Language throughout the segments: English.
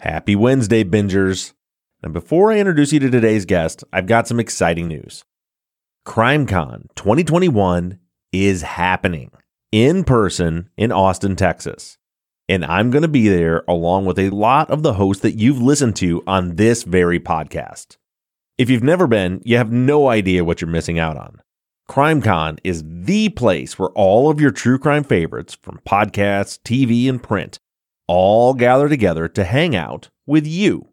Happy Wednesday, bingers. And before I introduce you to today's guest, I've got some exciting news. CrimeCon 2021 is happening in person in Austin, Texas. And I'm going to be there along with a lot of the hosts that you've listened to on this very podcast. If you've never been, you have no idea what you're missing out on. CrimeCon is the place where all of your true crime favorites from podcasts, TV, and print all gather together to hang out with you.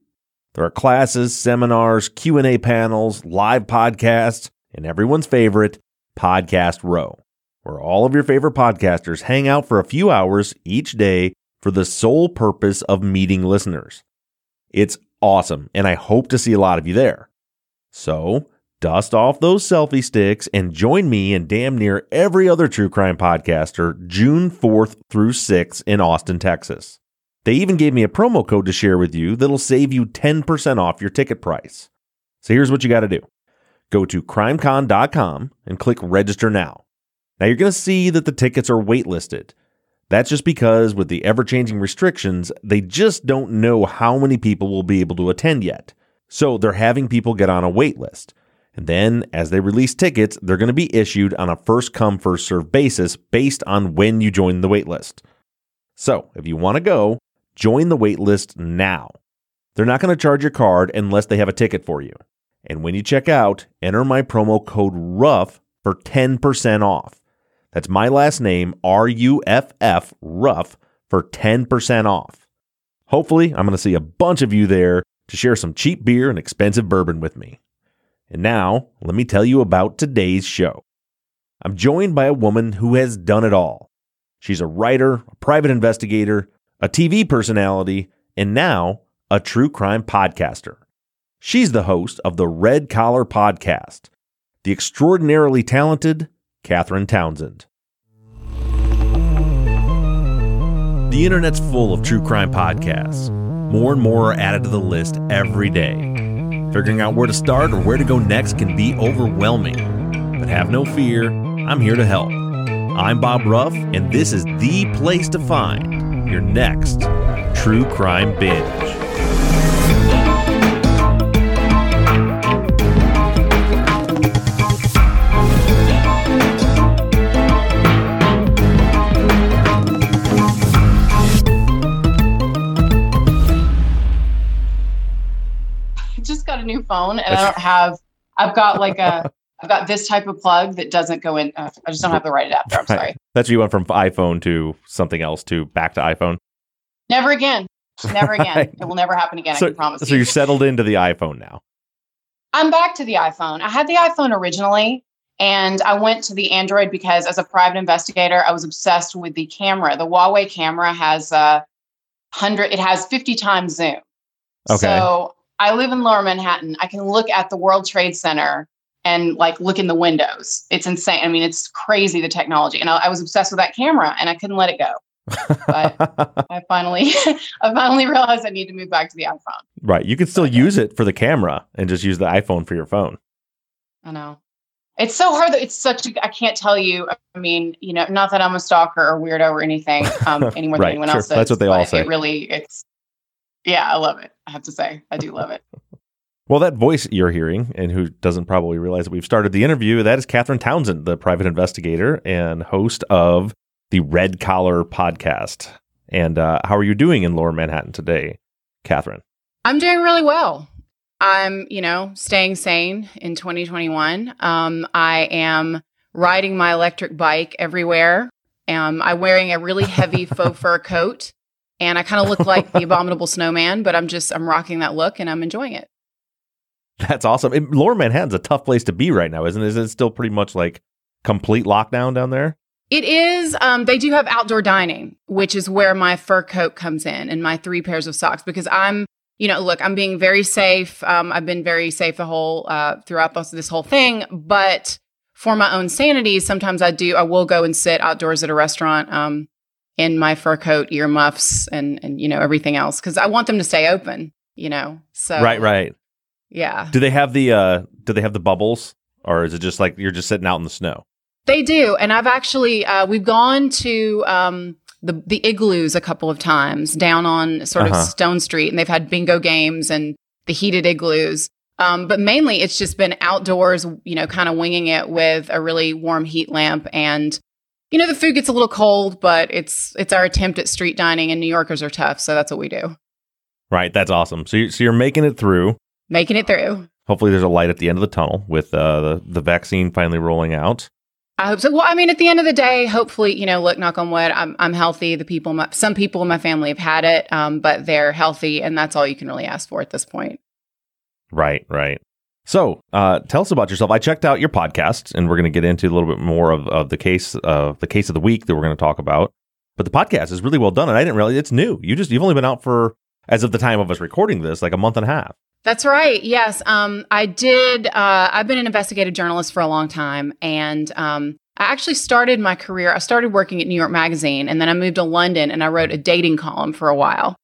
There are classes, seminars, Q&A panels, live podcasts, and everyone's favorite, Podcast Row, where all of your favorite podcasters hang out for a few hours each day for the sole purpose of meeting listeners. It's awesome, and I hope to see a lot of you there. So, dust off those selfie sticks and join me and damn near every other true crime podcaster June 4th through 6th in Austin, Texas. They even gave me a promo code to share with you that'll save you 10% off your ticket price. So here's what you got to do go to crimecon.com and click register now. Now you're going to see that the tickets are waitlisted. That's just because with the ever changing restrictions, they just don't know how many people will be able to attend yet. So they're having people get on a waitlist. And then as they release tickets, they're going to be issued on a first come, first serve basis based on when you join the waitlist. So if you want to go, join the wait list now. They're not going to charge your card unless they have a ticket for you. And when you check out, enter my promo code RUFF for 10% off. That's my last name, R U F F, RUFF, for 10% off. Hopefully, I'm going to see a bunch of you there to share some cheap beer and expensive bourbon with me. And now, let me tell you about today's show. I'm joined by a woman who has done it all. She's a writer, a private investigator, a TV personality, and now a true crime podcaster. She's the host of the Red Collar Podcast, the extraordinarily talented Catherine Townsend. The internet's full of true crime podcasts. More and more are added to the list every day. Figuring out where to start or where to go next can be overwhelming. But have no fear, I'm here to help. I'm Bob Ruff, and this is the place to find your next true crime binge. I just got a new phone and I don't have, I've got like a, I've got this type of plug that doesn't go in. Uh, I just don't have the right adapter. I'm sorry. That's you went from iPhone to something else to back to iPhone. Never again. Never again. It will never happen again. so, I can promise so you. you're settled into the iPhone now. I'm back to the iPhone. I had the iPhone originally and I went to the Android because as a private investigator, I was obsessed with the camera. The Huawei camera has a hundred, it has 50 times zoom. Okay. So I live in lower Manhattan. I can look at the World Trade Center and like look in the windows. It's insane. I mean, it's crazy the technology. And I, I was obsessed with that camera and I couldn't let it go. But I finally, I finally realized I need to move back to the iPhone. right. You could still Okay. use it for the camera and just use the iPhone for your phone. I know. It's so hard that it's such a, I can't tell you. I mean, you know, not that I'm a stalker or weirdo or anything, um, any more than anyone sure. else does. That's what they all say. It really, it's, yeah, I love it. I have to say, I do love it. Well, that voice you're hearing, and who doesn't probably realize that we've started the interview, that is Catherine Townsend, the private investigator and host of the Red Collar podcast. And uh, how are you doing in Lower Manhattan today, Catherine? I'm doing really well. I'm, you know, staying sane in 2021. Um, I am riding my electric bike everywhere. Um, I'm wearing a really heavy faux fur coat, and I kind of look like the abominable snowman. But I'm just, I'm rocking that look, and I'm enjoying it. That's awesome. And Lower Manhattan's a tough place to be right now, isn't it? Is it still pretty much like complete lockdown down there? It is. Um, they do have outdoor dining, which is where my fur coat comes in and my three pairs of socks because I'm, you know, look, I'm being very safe. Um, I've been very safe the whole uh, throughout this, this whole thing, but for my own sanity, sometimes I do. I will go and sit outdoors at a restaurant um, in my fur coat, earmuffs, and and you know everything else because I want them to stay open. You know, so right, right. Yeah. Do they have the uh do they have the bubbles? Or is it just like you're just sitting out in the snow? They do, and I've actually uh, we've gone to um, the the igloos a couple of times down on sort Uh-huh. of Stone Street, and they've had bingo games and the heated igloos. Um, but mainly, it's just been outdoors, you know, kind of winging it with a really warm heat lamp, and you know, the food gets a little cold, but it's it's our attempt at street dining, and New Yorkers are tough, so that's what we do, Right. That's awesome. So, you, so you're making it through. Making it through. Hopefully, there's a light at the end of the tunnel with uh, the the vaccine finally rolling out. I hope so. Well, I mean, at the end of the day, hopefully, you know, look, knock on wood, I'm I'm healthy. The people, my, some people in my family have had it, um, but they're healthy, and that's all you can really ask for at this point. Right, right. So, uh, tell us about yourself. I checked out your podcast, and we're going to get into a little bit more of, of the case of the case of the week that we're going to talk about. But the podcast is really well done, and I didn't realize it's new. You just you've only been out for, as of the time of us recording this, like a month and a half. That's right. Yes. Um, I did. Uh, I've been an investigative journalist for a long time. And um, I actually started my career. I started working at New York Magazine and then I moved to London and I wrote a dating column for a while.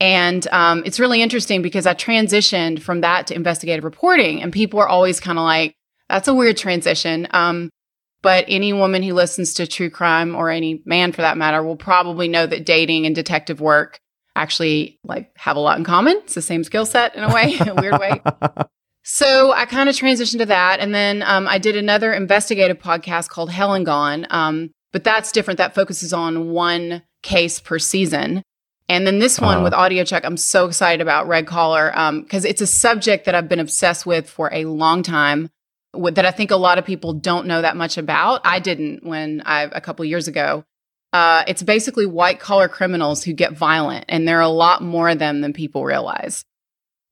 And um, it's really interesting because I transitioned from that to investigative reporting. And people are always kind of like, that's a weird transition. Um, but any woman who listens to true crime or any man for that matter will probably know that dating and detective work actually like have a lot in common. It's the same skill set in a way, a weird way. So I kind of transitioned to that, and then um, I did another investigative podcast called Hell and Gone. Um, but that's different. That focuses on one case per season. And then this one Uh-huh. with audiochuck, I'm so excited about Red Collar because it's a subject that I've been obsessed with for a long time. That I think a lot of people don't know that much about. I didn't when I a couple years ago. Uh, it's basically white collar criminals who get violent, and there are a lot more of them than people realize.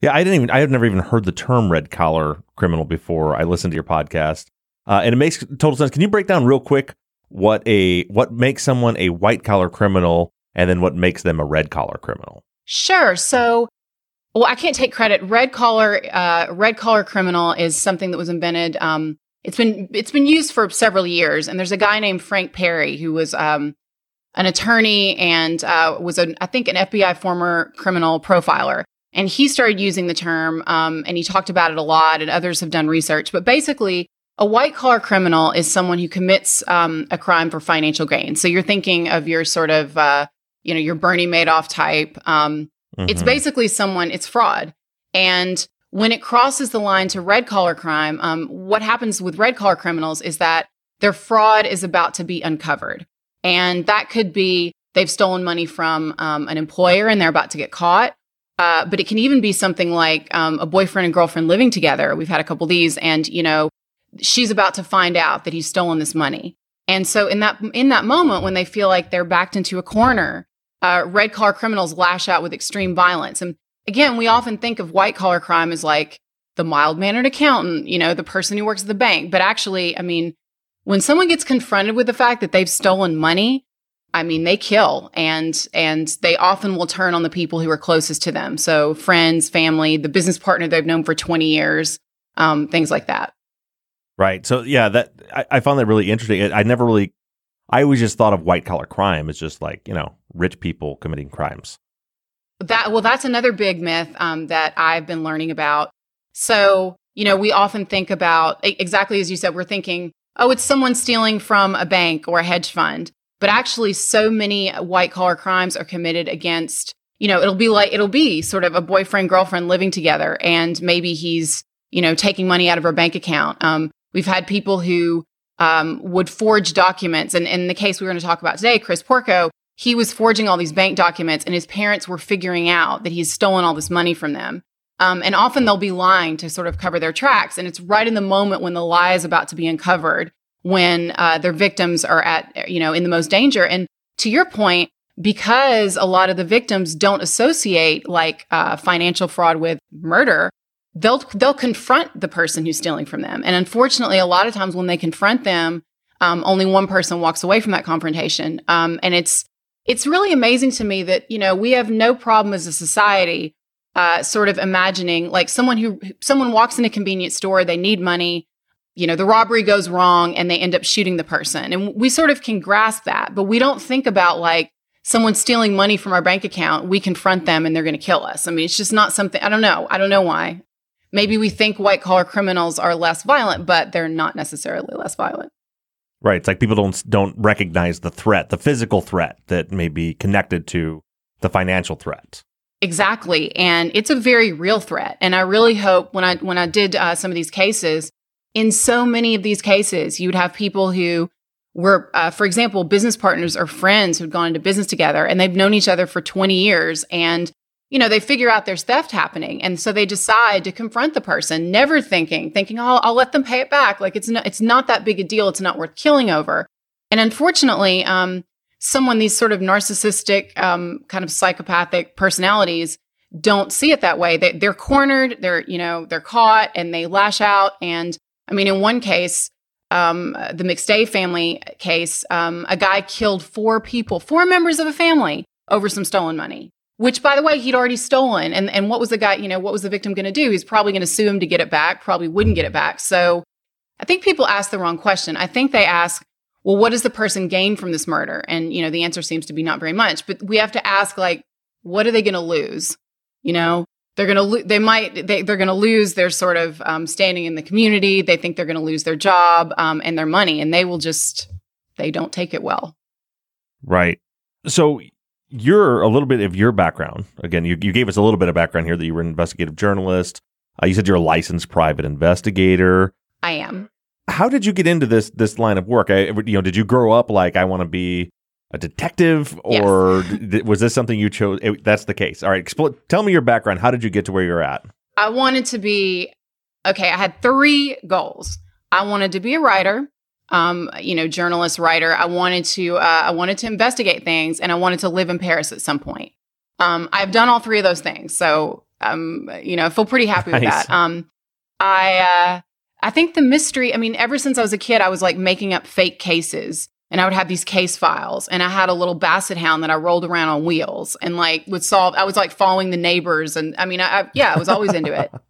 Yeah, I didn't even. I had never even heard the term red collar criminal before I listened to your podcast, uh, and it makes total sense. Can you break down real quick what a what makes someone a white collar criminal, and then what makes them a red collar criminal? Sure. So, well, I can't take credit. Red collar, uh, red collar criminal is something that was invented. Um, it's been it's been used for several years, and there's a guy named Frank Perri who was um, an attorney and uh, was an I think an FBI former criminal profiler, and he started using the term, um, and he talked about it a lot, and others have done research. But basically, a white collar criminal is someone who commits um, a crime for financial gain. So you're thinking of your sort of uh, you know your Bernie Madoff type. Um, it's Mhm. basically someone, it's fraud. And when it crosses the line to red collar crime, um, what happens with red collar criminals is that their fraud is about to be uncovered. And that could be they've stolen money from um, an employer and they're about to get caught. Uh, but it can even be something like um, a boyfriend and girlfriend living together. We've had a couple of these, and you know, she's about to find out that he's stolen this money. And so in that in that moment when they feel like they're backed into a corner, uh, red collar criminals lash out with extreme violence. And again, we often think of white collar crime as like the mild mannered accountant, you know, the person who works at the bank. But actually, I mean, when someone gets confronted with the fact that they've stolen money, I mean, they kill and and they often will turn on the people who are closest to them. So friends, family, the business partner they've known for 20 years, um, things like that. Right. So yeah, that I, I found that really interesting. I, I never really. I always just thought of white collar crime as just like you know rich people committing crimes. That well, that's another big myth um, that I've been learning about. So you know, we often think about exactly as you said. We're thinking, oh, it's someone stealing from a bank or a hedge fund, but actually, so many white collar crimes are committed against. You know, it'll be like it'll be sort of a boyfriend girlfriend living together, and maybe he's you know taking money out of her bank account. Um, we've had people who um, would forge documents, and in the case we we're going to talk about today, Chris Porco, he was forging all these bank documents and his parents were figuring out that he's stolen all this money from them. Um, and often they'll be lying to sort of cover their tracks. And it's right in the moment when the lie is about to be uncovered, when uh, their victims are at, you know, in the most danger. And to your point, because a lot of the victims don't associate like uh, financial fraud with murder, they'll they'll confront the person who's stealing from them. And unfortunately, a lot of times when they confront them, um, only one person walks away from that confrontation. Um, and it's it's really amazing to me that you know we have no problem as a society uh, sort of imagining like someone who someone walks in a convenience store they need money you know the robbery goes wrong and they end up shooting the person and we sort of can grasp that but we don't think about like someone stealing money from our bank account we confront them and they're going to kill us i mean it's just not something i don't know i don't know why maybe we think white collar criminals are less violent but they're not necessarily less violent Right. It's like people don't don't recognize the threat, the physical threat that may be connected to the financial threat. Exactly, and it's a very real threat. And I really hope when I when I did uh, some of these cases, in so many of these cases, you would have people who were, uh, for example, business partners or friends who'd gone into business together, and they've known each other for twenty years, and you know, they figure out there's theft happening. And so they decide to confront the person, never thinking, thinking, oh, I'll let them pay it back. Like it's not, it's not that big a deal. It's not worth killing over. And unfortunately, um, someone, these sort of narcissistic, um, kind of psychopathic personalities don't see it that way. They, they're cornered, they're, you know, they're caught and they lash out. And I mean, in one case, um, the McStay family case, um, a guy killed four people, four members of a family over some stolen money which by the way he'd already stolen and and what was the guy you know what was the victim going to do he's probably going to sue him to get it back probably wouldn't get it back so i think people ask the wrong question i think they ask well what does the person gain from this murder and you know the answer seems to be not very much but we have to ask like what are they going to lose you know they're going to lo- they might they, they're going to lose their sort of um, standing in the community they think they're going to lose their job um, and their money and they will just they don't take it well right so you're a little bit of your background. Again, you, you gave us a little bit of background here that you were an investigative journalist. Uh, you said you're a licensed private investigator. I am. How did you get into this this line of work? I, you know, did you grow up like I want to be a detective, or yes. was this something you chose? It, that's the case. All right, expl- tell me your background. How did you get to where you're at? I wanted to be okay. I had three goals. I wanted to be a writer um, you know, journalist, writer. I wanted to, uh, I wanted to investigate things, and I wanted to live in Paris at some point. Um, I've done all three of those things, so um, you know, I feel pretty happy nice. with that. Um, I, uh, I think the mystery. I mean, ever since I was a kid, I was like making up fake cases, and I would have these case files, and I had a little basset hound that I rolled around on wheels, and like would solve. I was like following the neighbors, and I mean, I, I yeah, I was always into it.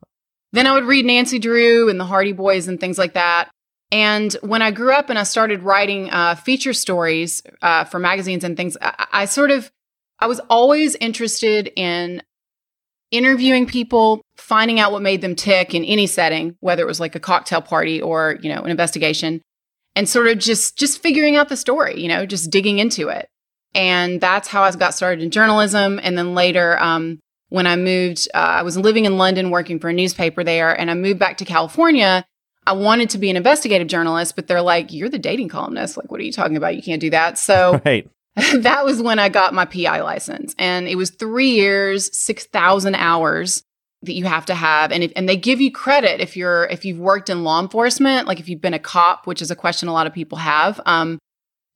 Then I would read Nancy Drew and the Hardy Boys and things like that. And when I grew up and I started writing uh, feature stories uh, for magazines and things, I, I sort of, I was always interested in interviewing people, finding out what made them tick in any setting, whether it was like a cocktail party or, you know, an investigation, and sort of just just figuring out the story, you know, just digging into it. And that's how I got started in journalism. And then later, um, when I moved, uh, I was living in London working for a newspaper there, and I moved back to California I wanted to be an investigative journalist, but they're like, you're the dating columnist. Like, what are you talking about? You can't do that. So right. that was when I got my PI license. And it was three years, 6,000 hours that you have to have. And if, and they give you credit if you're, if you've worked in law enforcement, like if you've been a cop, which is a question a lot of people have. Um,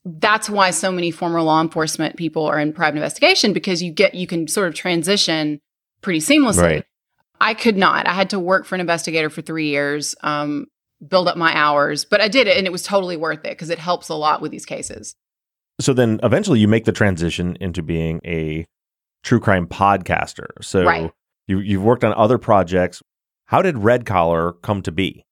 that's why so many former law enforcement people are in private investigation because you get, you can sort of transition pretty seamlessly. Right. I could not. I had to work for an investigator for three years. Um, build up my hours, but I did it and it was totally worth it because it helps a lot with these cases. So then eventually you make the transition into being a true crime podcaster. So right. you, you've worked on other projects. How did Red Collar come to be?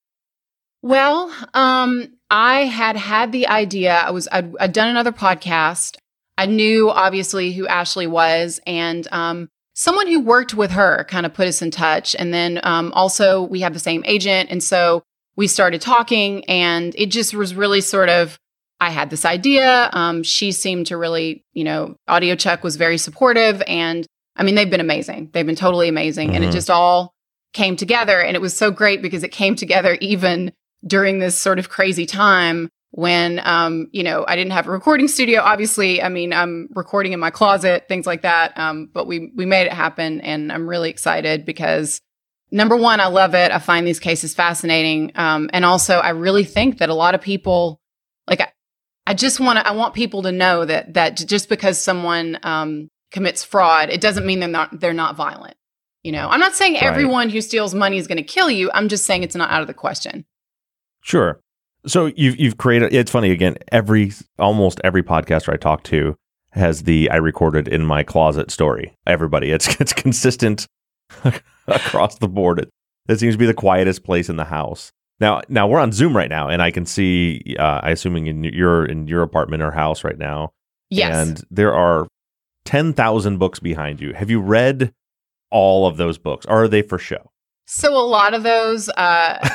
Well, um, I had had the idea. I was I'd, I'd, done another podcast. I knew obviously who Ashley was, and um, someone who worked with her kind of put us in touch. And then um, also we have the same agent, and so we started talking and it just was really sort of I had this idea. Um, she seemed to really, you know, audiochuck was very supportive. And I mean, they've been amazing. They've been totally amazing. Mm-hmm. And it mm-hmm. just all came together. And it was so great because it came together even during this sort of crazy time when, um, you know, I didn't have a recording studio. Obviously, I mean, I'm recording in my closet, things like that. Um, but we, we made it happen. And I'm really excited because number one, I love it. I find these cases fascinating. Um, and also, I really think that a lot of people, like, I, just want to, I want people to know that that just because someone um, commits fraud, it doesn't mean they're not they're not violent. You know, I'm not saying right. everyone who steals money is going to kill you. I'm just saying it's not out of the question. Sure. So you've you've created. It's funny again. Every almost every podcaster I talk to has the I recorded in my closet story. Everybody, it's it's consistent across the board. It, it seems to be the quietest place in the house. Now, now we're on Zoom right now, and I can see. Uh, I assuming in your in your apartment or house right now. Yes. And there are ten thousand books behind you. Have you read all of those books, or are they for show? So a lot of those, uh,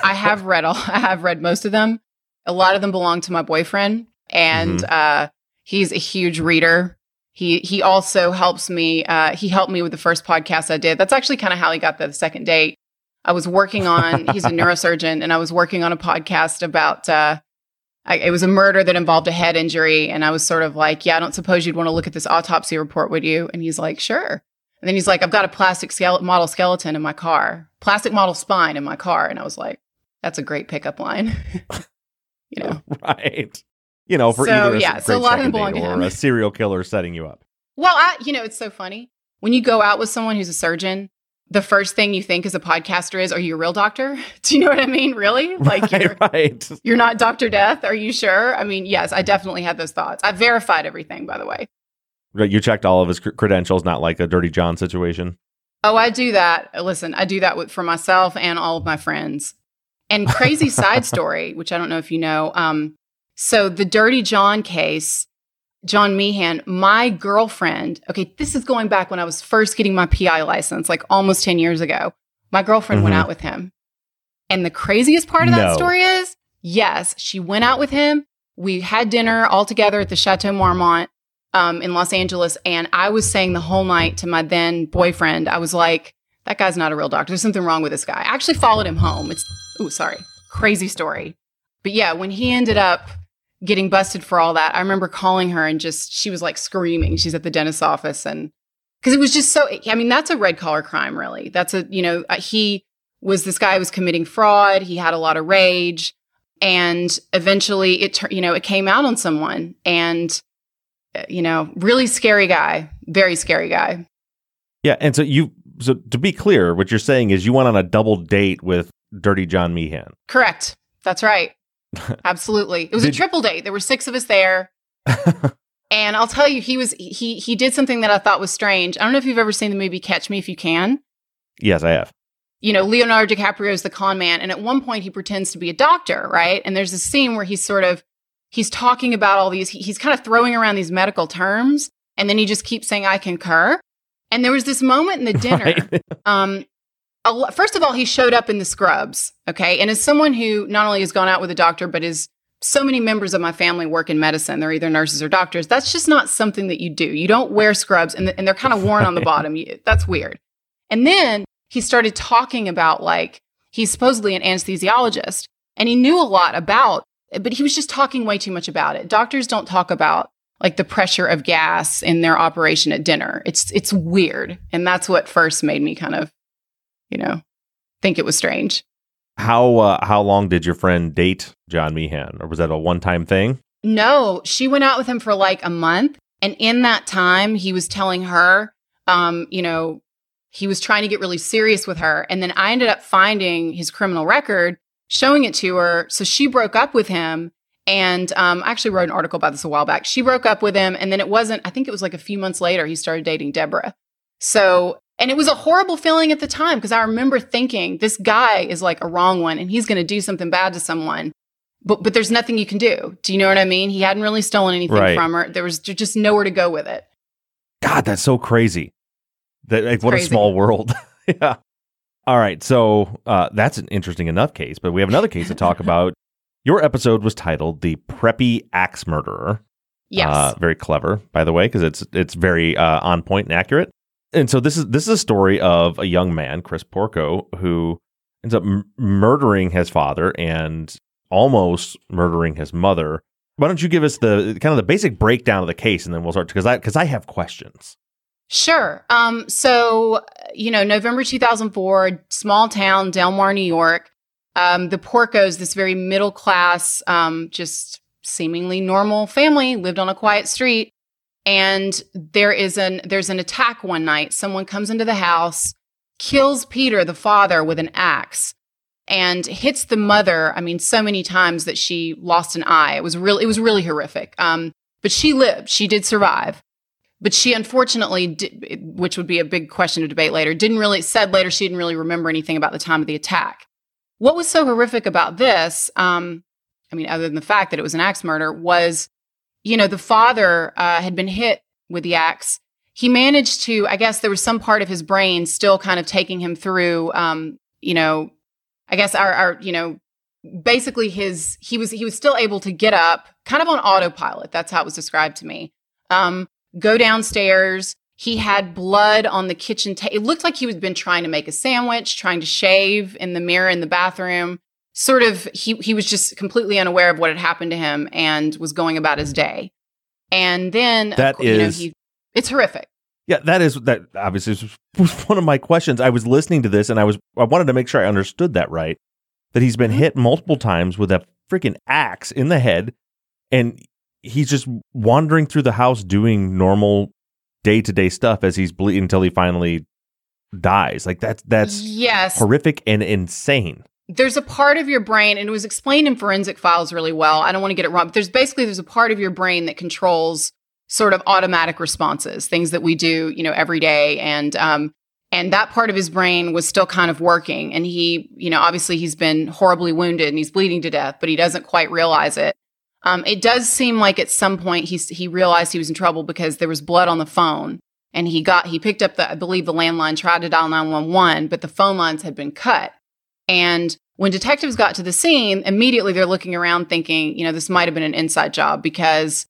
I have read all. I have read most of them. A lot of them belong to my boyfriend, and Mhm. uh, he's a huge reader. He he also helps me. Uh, he helped me with the first podcast I did. That's actually kind of how he got the second date. I was working on. he's a neurosurgeon, and I was working on a podcast about. Uh, I, it was a murder that involved a head injury, and I was sort of like, "Yeah, I don't suppose you'd want to look at this autopsy report, would you?" And he's like, "Sure." And then he's like, "I've got a plastic skele- model skeleton in my car, plastic model spine in my car," and I was like, "That's a great pickup line." you know. right. You know, for So, either a yeah, great so a lot of second them belong date to or him. a serial killer setting you up. Well, I, you know, it's so funny when you go out with someone who's a surgeon. The first thing you think as a podcaster is, "Are you a real doctor?" Do you know what I mean? Really? Like you're right, right. you're not Doctor Death? Are you sure? I mean, yes, I definitely had those thoughts. I verified everything, by the way. You checked all of his cr- credentials, not like a Dirty John situation. Oh, I do that. Listen, I do that with, for myself and all of my friends. And crazy side story, which I don't know if you know. Um, so the Dirty John case, John Meehan, my girlfriend. Okay, this is going back when I was first getting my PI license, like almost ten years ago. My girlfriend went Mhm. out with him, and the craziest part of that story is, yes, she went out with him. We had dinner all together at the Chateau Marmont um, in Los Angeles. And I was saying the whole night to my then boyfriend, I was like, that guy's not a real doctor. There's something wrong with this guy. I actually followed him home. It's, oh, sorry. Crazy story. But yeah, when he ended up getting busted for all that, I remember calling her and just, she was like screaming. She's at the dentist's office. And because it was just so, I mean, that's a red collar crime, really. That's a, you know, uh, he was this guy was committing fraud. He had a lot of rage. And eventually it, you know, it came out on someone. And uh, you know, really scary guy, very scary guy. Yeah, and so you so to be clear, what you're saying is you went on a double date with Dirty John Meehan. Correct. That's right. Absolutely. It was a triple date. There were six of us there. and I'll tell you, he was he he did something that I thought was strange. I don't know if you've ever seen the movie Catch Me If You Can. yes, I have. You know, Leonardo DiCaprio is the con man, and at one point he pretends to be a doctor, right? And there's a scene where he's sort of he's talking about all these. he- He's kind of throwing around these medical terms, and then he just keeps saying, "I concur." And there was this moment in the dinner. Right? Um, first of all, he showed up in the scrubs. Okay. And as someone who not only has gone out with a doctor, but is so many members of my family work in medicine, they're either nurses or doctors. That's just not something that you do. You don't wear scrubs and, and they're kind of worn on the bottom. You, that's weird. And then he started talking about like, he's supposedly an anesthesiologist and he knew a lot about, but he was just talking way too much about it. Doctors don't talk about like the pressure of gas in their operation at dinner. It's it's weird, and that's what first made me kind of, you know, think it was strange. how uh, how long did your friend date John Meehan, or was that a one time thing? No, she went out with him for like a month, and in that time, he was telling her, um, you know, he was trying to get really serious with her, and then I ended up finding his criminal record, showing it to her. So she broke up with him. And um, I actually wrote an article about this a while back. She broke up with him, and then it wasn't, I think it was like a few months later, he started dating Deborah. So, and it was a horrible feeling at the time because I remember thinking this guy is like a wrong one and he's going to do something bad to someone. But, but there's nothing you can do. Do you know what I mean? He hadn't really stolen anything Right. from her. There was just nowhere to go with it. God, that's so crazy. That like, what a small world. yeah. All right, so uh, that's an interesting enough case, but we have another case to talk about. Your episode was titled "The Preppy Axe Murderer." Yes. Uh, very clever, by the way, because it's it's very uh, on point and accurate. And so this is this is a story of a young man, Chris Porco, who ends up m- murdering his father and almost murdering his mother. Why don't you give us the kind of the basic breakdown of the case, and then we'll start because I because I have questions. Sure. Um, so, you know, November 2004, small town, Delmar, New York. Um, the Porcos, this very middle class, um, just seemingly normal family, lived on a quiet street. And there is an there's an attack one night. Someone comes into the house, kills Peter, the father, with an axe, and hits the mother. I mean, so many times that she lost an eye. It was really it was really horrific. Um, but she lived. She did survive but she unfortunately di- which would be a big question to debate later didn't really said later she didn't really remember anything about the time of the attack what was so horrific about this um, i mean other than the fact that it was an axe murder was you know the father uh, had been hit with the axe. He managed to i guess there was some part of his brain still kind of taking him through um, you know i guess our, our you know basically his he was he was still able to get up kind of on autopilot. That's how it was described to me. Um go downstairs. He had blood on the kitchen table it looked like he was been trying to make a sandwich trying to shave in the mirror in the bathroom sort of he he was just completely unaware of what had happened to him and was going about his day and then That you know, he, it's horrific Yeah, that is that obviously was one of my questions. I was listening to this and I was I wanted to make sure I understood that right. That he's been Mhm. hit multiple times with a freaking axe in the head and he's just wandering through the house doing normal day-to-day stuff as he's bleeding until he finally dies. Like that's that's yes horrific and insane. There's a part of your brain and it was explained in forensic files really well i don't want to get it wrong but there's basically there's a part of your brain that controls sort of automatic responses things that we do you know every day and um and that part of his brain was still kind of working and he you know obviously he's been horribly wounded and he's bleeding to death but he doesn't quite realize it. Um, it does seem like at some point he he realized he was in trouble because there was blood on the phone and he got he picked up the i believe the landline tried to dial 911 but the phone lines had been cut and when detectives got to the scene, immediately they're looking around thinking, you know, this might have been an inside job because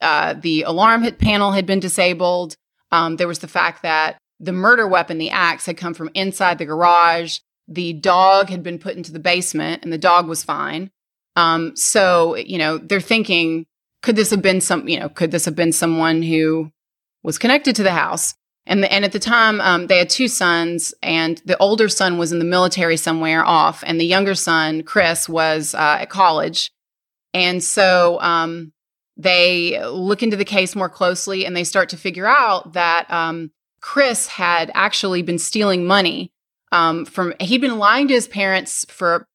uh, the alarm hit panel had been disabled. Um, there was the fact that the murder weapon, the axe, had come from inside the garage. The dog had been put into the basement and the dog was fine. Um, so, you know, they're thinking, could this have been some, you know, could this have been someone who was connected to the house? And, the, and at the time, um, they had two sons, and the older son was in the military somewhere off, and the younger son, Chris, was uh, at college. And so um, they look into the case more closely, and they start to figure out that um, Chris had actually been stealing money um, from. He'd been lying to his parents for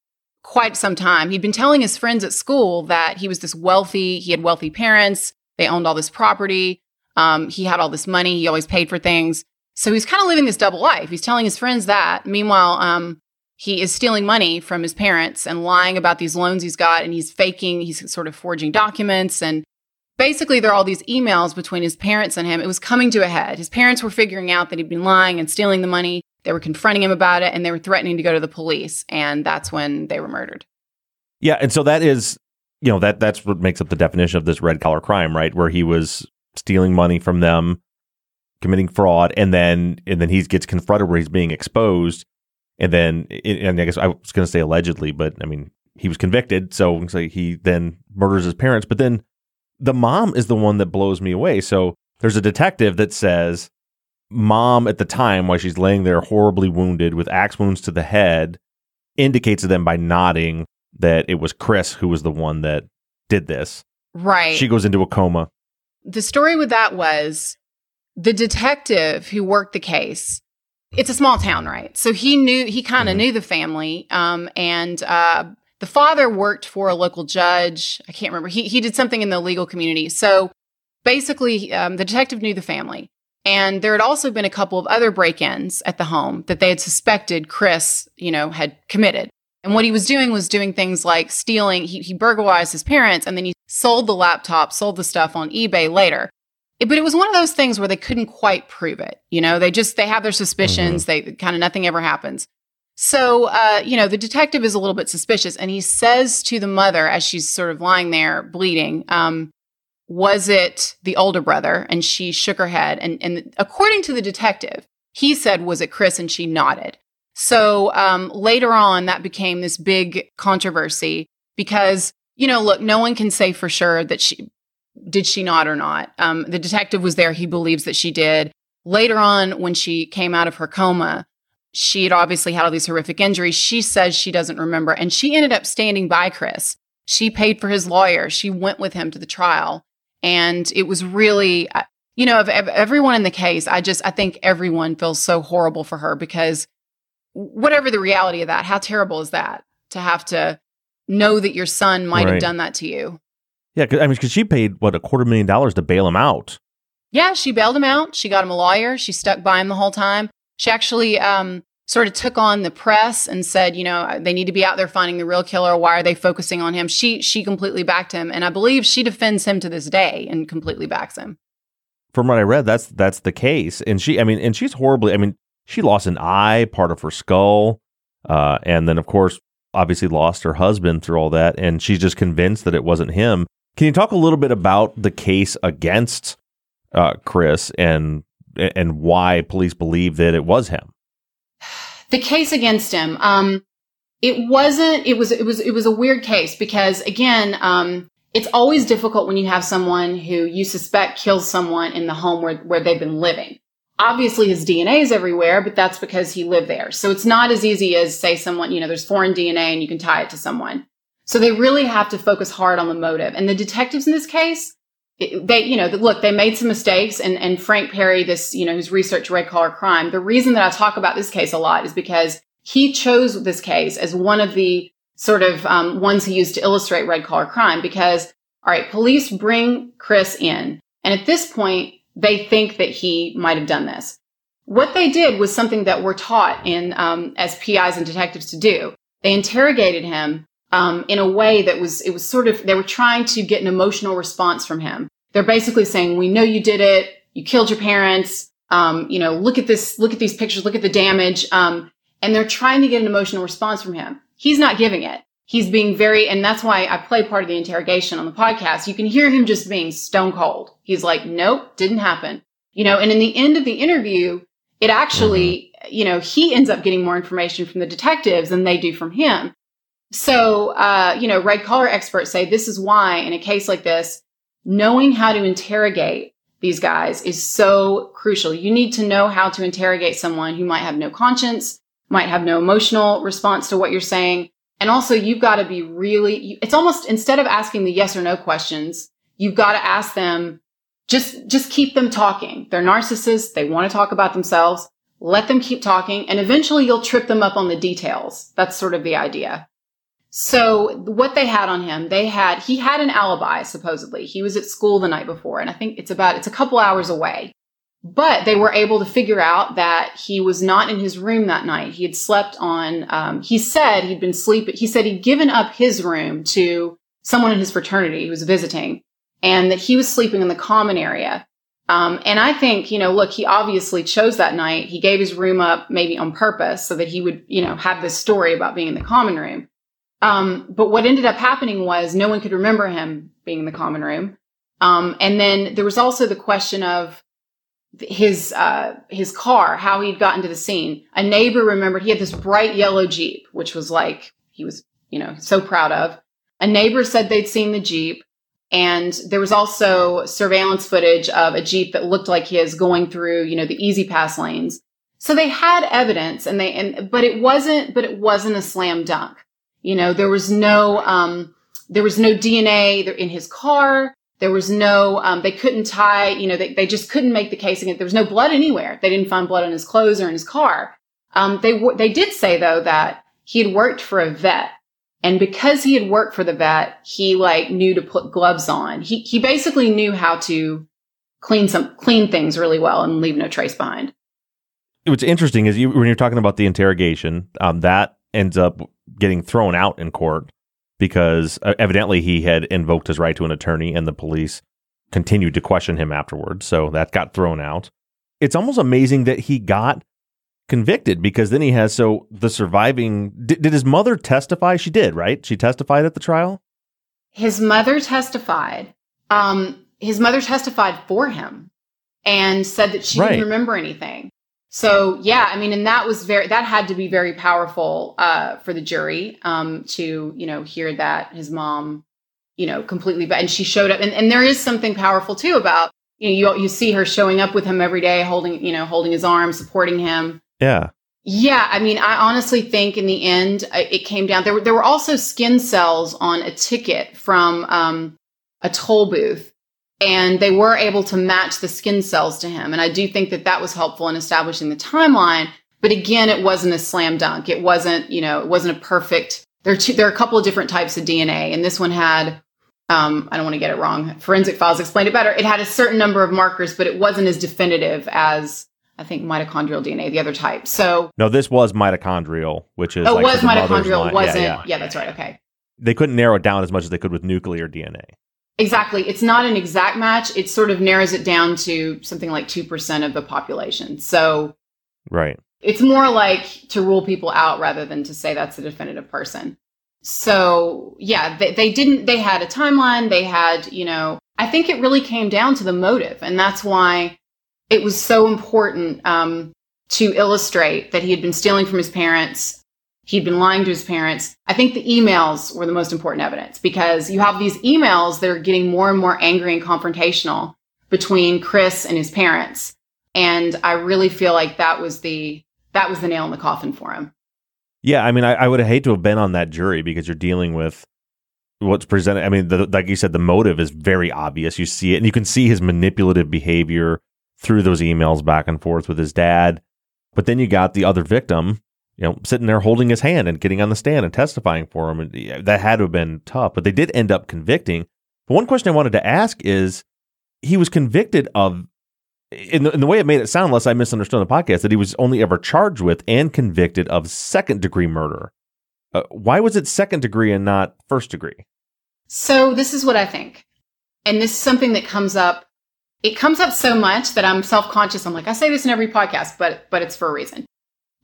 quite some time. He'd been telling his friends at school that he was this wealthy. He had wealthy parents. They owned all this property. Um, he had all this money. He always paid for things. So he's kind of living this double life. He's telling his friends that. Meanwhile, um, he is stealing money from his parents and lying about these loans he's got. And he's faking, he's sort of forging documents. And basically, there are all these emails between his parents and him. It was coming to a head. His parents were figuring out that he'd been lying and stealing the money. They were confronting him about it and they were threatening to go to the police. And that's when they were murdered. Yeah, and so that is, you know, that that's what makes up the definition of this red collar crime, right? Where he was stealing money from them, committing fraud, and then and then he gets confronted where he's being exposed, and then and I guess I was going to say allegedly, but I mean he was convicted, so he then murders his parents, but then the mom is the one that blows me away. So there's a detective that says mom at the time while she's laying there horribly wounded with axe wounds to the head indicates to them by nodding that it was Chris who was the one that did this. Right. She goes into a coma. The story with that was the detective who worked the case it's a small town right? So he knew he kind of Mhm. knew the family um, and uh, the father worked for a local judge. I can't remember. He, he did something in the legal community. So basically um, the detective knew the family. And there had also been a couple of other break-ins at the home that they had suspected chris you know had committed and what he was doing was doing things like stealing he, he burglarized his parents and then he sold the laptop sold the stuff on ebay later it- but it was one of those things where they couldn't quite prove it. You know, they just they have their suspicions. They kind of nothing ever happens. So, uh, you know, the detective is a little bit suspicious, and he says to the mother as she's sort of lying there bleeding, um, "Was it the older brother?" And she shook her head. And and according to the detective, he said, "Was it Chris?" And she nodded. So um, later on, that became this big controversy because you know, look, no one can say for sure that she did she not or not. Um, the detective was there; he believes that she did. Later on, when she came out of her coma, she had obviously had all these horrific injuries. She says she doesn't remember, and she ended up standing by Chris. She paid for his lawyer. She went with him to the trial, and it was really, uh, you know, of, of everyone in the case, I just I think everyone feels so horrible for her because whatever the reality of that, how terrible is that to have to know that your son might Right. have done that to you? Yeah, I mean, because she paid what a quarter million dollars to bail him out. Yeah, she bailed him out. She got him a lawyer. She stuck by him the whole time. She actually um, sort of took on the press and said, you know, they need to be out there finding the real killer. Why are they focusing on him? She she completely backed him, and I believe she defends him to this day and completely backs him. From what I read, that's that's the case. And she, I mean, and she's horribly. I mean, she lost an eye, part of her skull, uh, and then of course obviously lost her husband through all that, and she's just convinced that it wasn't him. Can you talk a little bit about the case against uh, Chris and and why police believe that it was him? The case against him. Um, it wasn't. It was. It was. It was a weird case because again, um, it's always difficult when you have someone who you suspect kills someone in the home where where they've been living. Obviously, his DNA is everywhere, but that's because he lived there. So it's not as easy as say someone. You know, there's foreign DNA and you can tie it to someone. So they really have to focus hard on the motive. And the detectives in this case, they, you know, look, they made some mistakes and, and Frank Perri, this, you know, who's researched red collar crime. The reason that I talk about this case a lot is because he chose this case as one of the sort of um, ones he used to illustrate red collar crime because, all right, police bring Chris in. And at this point, they think that he might have done this. What they did was something that we're taught in um, as PIs and detectives to do. They interrogated him um, in a way that was it was sort of they were trying to get an emotional response from him. They're basically saying, "We know you did it. You killed your parents. Um, you know, look at this. Look at these pictures. Look at the damage." Um, and they're trying to get an emotional response from him. He's not giving it. He's being very, and that's why I play part of the interrogation on the podcast. You can hear him just being stone cold. He's like, nope, didn't happen. You know, and in the end of the interview, it actually, mm-hmm. you know, he ends up getting more information from the detectives than they do from him. So, uh, you know, red collar experts say this is why in a case like this, knowing how to interrogate these guys is so crucial. You need to know how to interrogate someone who might have no conscience, might have no emotional response to what you're saying. And also you've got to be really, it's almost instead of asking the yes or no questions, you've got to ask them, just, just keep them talking. They're narcissists. They want to talk about themselves. Let them keep talking and eventually you'll trip them up on the details. That's sort of the idea. So what they had on him, they had, he had an alibi, supposedly. He was at school the night before. And I think it's about, it's a couple hours away. But they were able to figure out that he was not in his room that night. He had slept on, um, he said he'd been sleeping. He said he'd given up his room to someone in his fraternity who was visiting and that he was sleeping in the common area. Um, and I think, you know, look, he obviously chose that night. He gave his room up maybe on purpose so that he would, you know, have this story about being in the common room. Um, but what ended up happening was no one could remember him being in the common room. Um, and then there was also the question of, his uh, his car, how he'd gotten to the scene. A neighbor remembered he had this bright yellow Jeep, which was like he was, you know, so proud of. A neighbor said they'd seen the Jeep, and there was also surveillance footage of a Jeep that looked like his going through, you know, the E-ZPass lanes. So they had evidence, and they and but it wasn't but it wasn't a slam dunk. You know, there was no um there was no DNA in his car. There was no, um, they couldn't tie, you know, they, they just couldn't make the case again. There was no blood anywhere. They didn't find blood on his clothes or in his car. Um, they, they did say though that he had worked for a vet. And because he had worked for the vet, he like knew to put gloves on. He, he basically knew how to clean some, clean things really well and leave no trace behind. What's interesting is you, when you're talking about the interrogation, um, that ends up getting thrown out in court because uh, evidently he had invoked his right to an attorney and the police continued to question him afterwards. So that got thrown out. It's almost amazing that he got convicted because then he has so the surviving did, did his mother testify she did right she testified at the trial his mother testified um his mother testified for him and said that she right. didn't remember anything so yeah, I mean, and that was very that had to be very powerful uh, for the jury um, to you know hear that his mom, you know, completely and she showed up, and, and there is something powerful too about you know you you see her showing up with him every day, holding you know holding his arm, supporting him. Yeah. Yeah, I mean, I honestly think in the end it came down. There were there were also skin cells on a ticket from um, a toll booth and they were able to match the skin cells to him. And I do think that that was helpful in establishing the timeline. But again, it wasn't a slam dunk. It wasn't, you know, it wasn't a perfect. There are two, there are a couple of different types of DNA, and this one had. Um, I don't want to get it wrong. Forensic files explained it better. It had a certain number of markers, but it wasn't as definitive as I think mitochondrial DNA, the other type. So no, this was mitochondrial, which is oh, like was mitochondrial, wasn't? Yeah, yeah. yeah, that's right. Okay. They couldn't narrow it down as much as they could with nuclear DNA. Exactly. It's not an exact match. It sort of narrows it down to something like 2% of the population. So, right. It's more like to rule people out rather than to say that's a definitive person. so yeah, they, they didn't, they had a timeline. They had, you know, I think it really came down to the motive. And that's why it was so important um, to illustrate that he had been stealing from his parents. He'd been lying to his parents. I think the emails were the most important evidence because you have these emails that are getting more and more angry and confrontational between Chris and his parents. And I really feel like that was the that was the nail in the coffin for him. Yeah, I mean, I, I would hate to have been on that jury because you're dealing with what's presented. I mean, the, like you said, the motive is very obvious. You see it, and you can see his manipulative behavior through those emails back and forth with his dad. But then you got the other victim, you know, sitting there holding his hand and getting on the stand and testifying for him. And that had to have been tough, but they did end up convicting. But one question I wanted to ask is he was convicted of, in the, in the way it made it sound, unless I misunderstood the podcast, that he was only ever charged with and convicted of second degree murder. Uh, why was it second degree and not first degree? So this is what I think. And this is something that comes up it comes up so much that I'm self conscious. I'm like, I say this in every podcast, but but it's for a reason.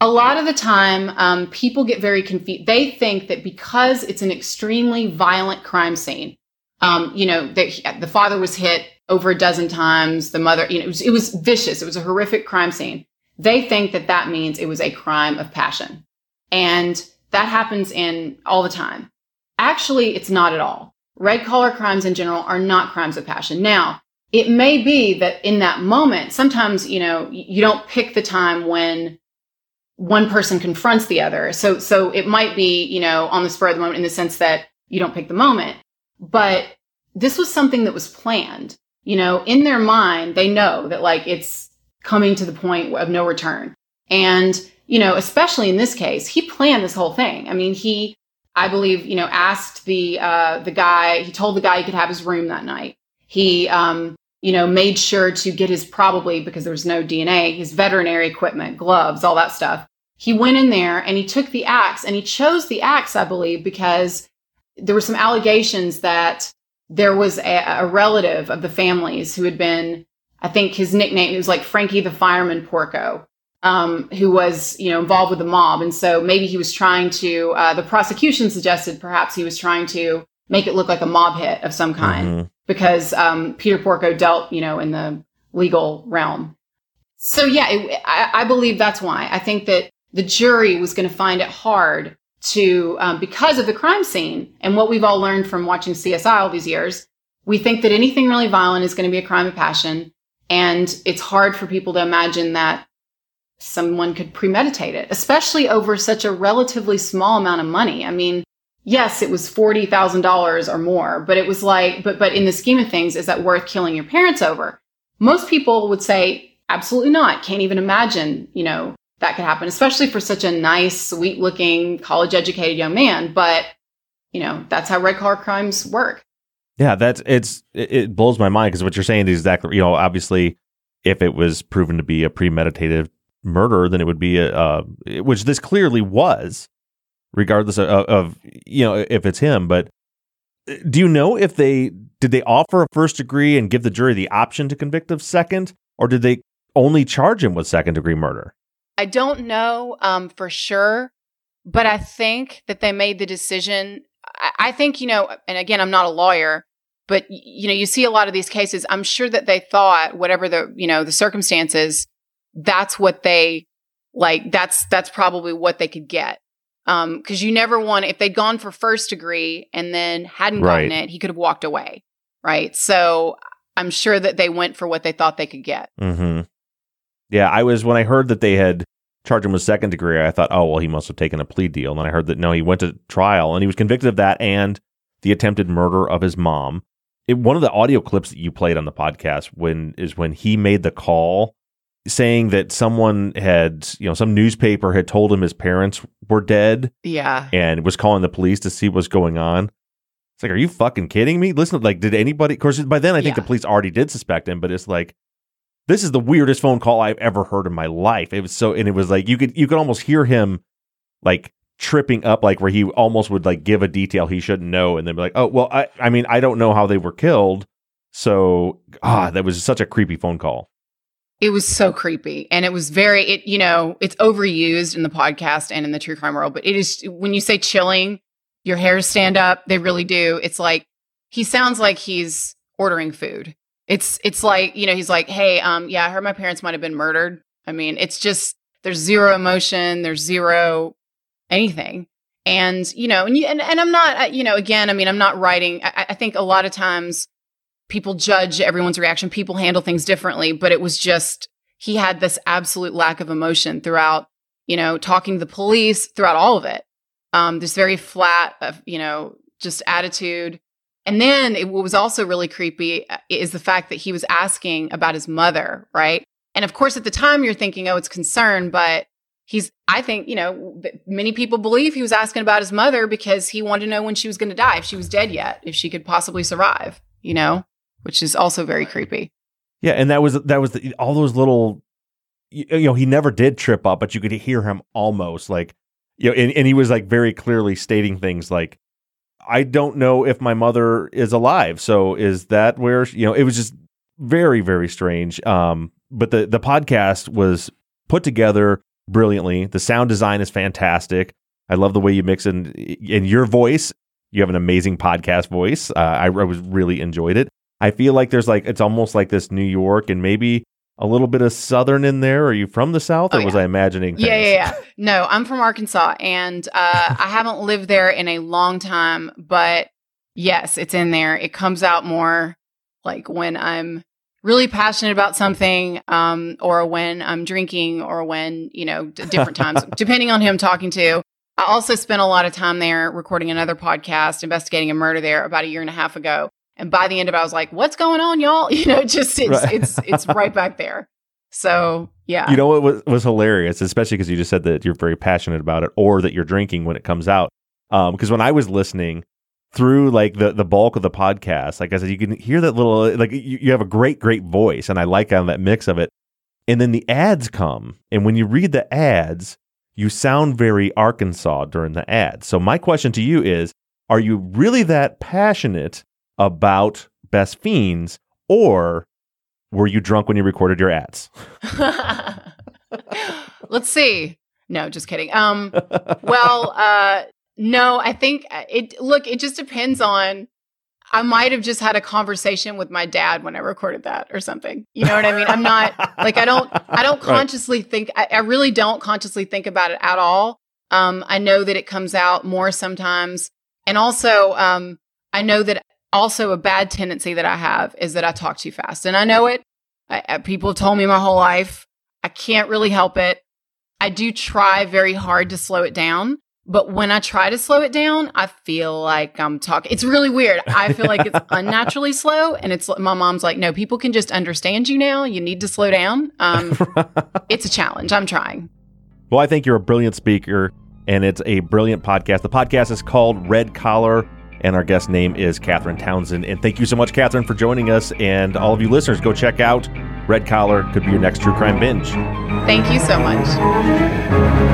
A lot of the time, um, people get very confused. They think that because it's an extremely violent crime scene, um, you know, that the father was hit over a dozen times, the mother, you know, it was, it was vicious. It was a horrific crime scene. They think that that means it was a crime of passion, and that happens in all the time. Actually, it's not at all. Red collar crimes in general are not crimes of passion. Now, it may be that in that moment, sometimes, you know, you don't pick the time when one person confronts the other. So, so it might be, you know, on the spur of the moment in the sense that you don't pick the moment. But this was something that was planned. You know, in their mind, they know that like it's coming to the point of no return. And, you know, especially in this case, he planned this whole thing. I mean, he, I believe, you know, asked the, uh, the guy, he told the guy he could have his room that night. He, um, you know, made sure to get his probably because there was no DNA, his veterinary equipment, gloves, all that stuff. He went in there and he took the axe and he chose the axe, I believe, because there were some allegations that there was a, a relative of the families who had been, I think his nickname, was like Frankie the Fireman Porco. Um, who was, you know, involved with the mob. And so maybe he was trying to, uh, the prosecution suggested perhaps he was trying to make it look like a mob hit of some kind. Mm-hmm because um, Peter Porco dealt, you know, in the legal realm. So yeah, it, I, I, believe that's why. I think that the jury was going to find it hard to, um, because of the crime scene and what we've all learned from watching CSI all these years. We think that anything really violent is going to be a crime of passion, and it's hard for people to imagine that someone could premeditate it, especially over such a relatively small amount of money. I mean, yes, it was $40,000 or more, but it was like, but, but in the scheme of things, is that worth killing your parents over? Most people would say, absolutely not. Can't even imagine, you know, that could happen, especially for such a nice, sweet looking, college educated young man. But, you know, that's how red collar crimes work. Yeah, that's, it's, it blows my mind because what you're saying is exactly, you know, obviously, if it was proven to be a premeditated murder, then it would be a, uh, which this clearly was regardless of, of, you know if it's him. But uh, do you know if they did they offer a first degree and give the jury the option to convict of second, or did they only charge him with second degree murder? I don't know um, for sure, but I think that they made the decision. I, I think you know, and again, I'm not a lawyer, but you know, you see a lot of these cases. I'm sure that they thought whatever the you know the circumstances, that's what they like. That's that's probably what they could get. Um, cause you never want, if they'd gone for first degree and then hadn't gotten right. it, he could have walked away. Right. So I'm sure that they went for what they thought they could get. Mm-hmm. Yeah. I was, when I heard that they had charged him with second degree, I thought, oh, well, he must have taken a plea deal. And then I heard that no, he went to trial and he was convicted of that and the attempted murder of his mom. It, one of the audio clips that you played on the podcast when is when he made the call saying that someone had, you know, some newspaper had told him his parents were dead. Yeah. And was calling the police to see what's going on. It's like, are you fucking kidding me? Listen, like, did anybody, of course, by then I think yeah. the police already did suspect him, but it's like, this is the weirdest phone call I've ever heard in my life. It was so, and it was like, you could, you could almost hear him like tripping up, like where he almost would like give a detail he shouldn't know and then be like, oh, well, I, I mean, I don't know how they were killed. So, ah, that was such a creepy phone call. It was so creepy. And it was very, it, you know, it's overused in the podcast and in the true crime world, but it is, when you say chilling, Your hairs stand up. They really do. It's like he sounds like he's ordering food. It's it's like, you know, he's like, "Hey, um yeah, I heard my parents might have been murdered." I mean, it's just there's zero emotion, there's zero anything. And, you know, and, you, and, and I'm not, you know, again, I mean, I'm not writing. I, I think a lot of times people judge everyone's reaction, people handle things differently, but it was just, he had this absolute lack of emotion throughout, you know, talking to the police, throughout all of it. Um, this very flat, uh, you know, just attitude. And then it, what was also really creepy uh, is the fact that he was asking about his mother, right? And of course, at the time, you're thinking, oh, it's concern, but he's, I think, you know, many people believe he was asking about his mother because he wanted to know when she was going to die, if she was dead yet, if she could possibly survive, you know? Which is also very creepy. Yeah, and that was that was the, all those little, you, you know, he never did trip up, but you could hear him almost like, you know, and, and he was like very clearly stating things like, I don't know if my mother is alive. So is that where you know it was just very very strange. Um, but the the podcast was put together brilliantly. The sound design is fantastic. I love the way you mix in in your voice. You have an amazing podcast voice. Uh, I, I was really enjoyed it. I feel like there's like it's almost like this New York and maybe a little bit of Southern in there. Are you from the South, or oh, was I imagining? Things? Yeah, yeah, yeah. No, I'm from Arkansas, and uh, I haven't lived there in a long time. But yes, it's in there. It comes out more like when I'm really passionate about something, um, or when I'm drinking, or when you know, d- different times, depending on who I'm talking to. I also spent a lot of time there recording another podcast, investigating a murder there about a year and a half ago. And by the end of it, I was like, what's going on, y'all? You know, just it's right. it's it's right back there. So yeah. You know what was, was hilarious, especially because you just said that you're very passionate about it or that you're drinking when it comes out. Because um, when I was listening through like the the bulk of the podcast, like I said, you can hear that little like you, you have a great, great voice, and I like on that mix of it. And then the ads come, and when you read the ads, you sound very Arkansas during the ads. So my question to you is, are you really that passionate about Best Fiends, or were you drunk when you recorded your ads? Let's see. No, just kidding. Um, well, uh, no, I think uh, it. Look, it just depends on. I might have just had a conversation with my dad when I recorded that or something. You know what I mean? I'm not like I don't. I don't consciously right. think. I, I really don't consciously think about it at all. Um, I know that it comes out more sometimes, and also um, I know that also a bad tendency that I have is that I talk too fast. And I know it. I, people have told me my whole life. I can't really help it. I do try very hard to slow it down. But when I try to slow it down, I feel like I'm talking. It's really weird. I feel like it's unnaturally slow. And it's my mom's like, no, people can just understand you now. You need to slow down. Um, it's a challenge. I'm trying. Well, I think you're a brilliant speaker and it's a brilliant podcast. The podcast is called Red Collar and our guest name is Catherine Townsend. And thank you so much, Catherine, for joining us. And all of you listeners, go check out Red Collar. Could be your next true crime binge. Thank you so much.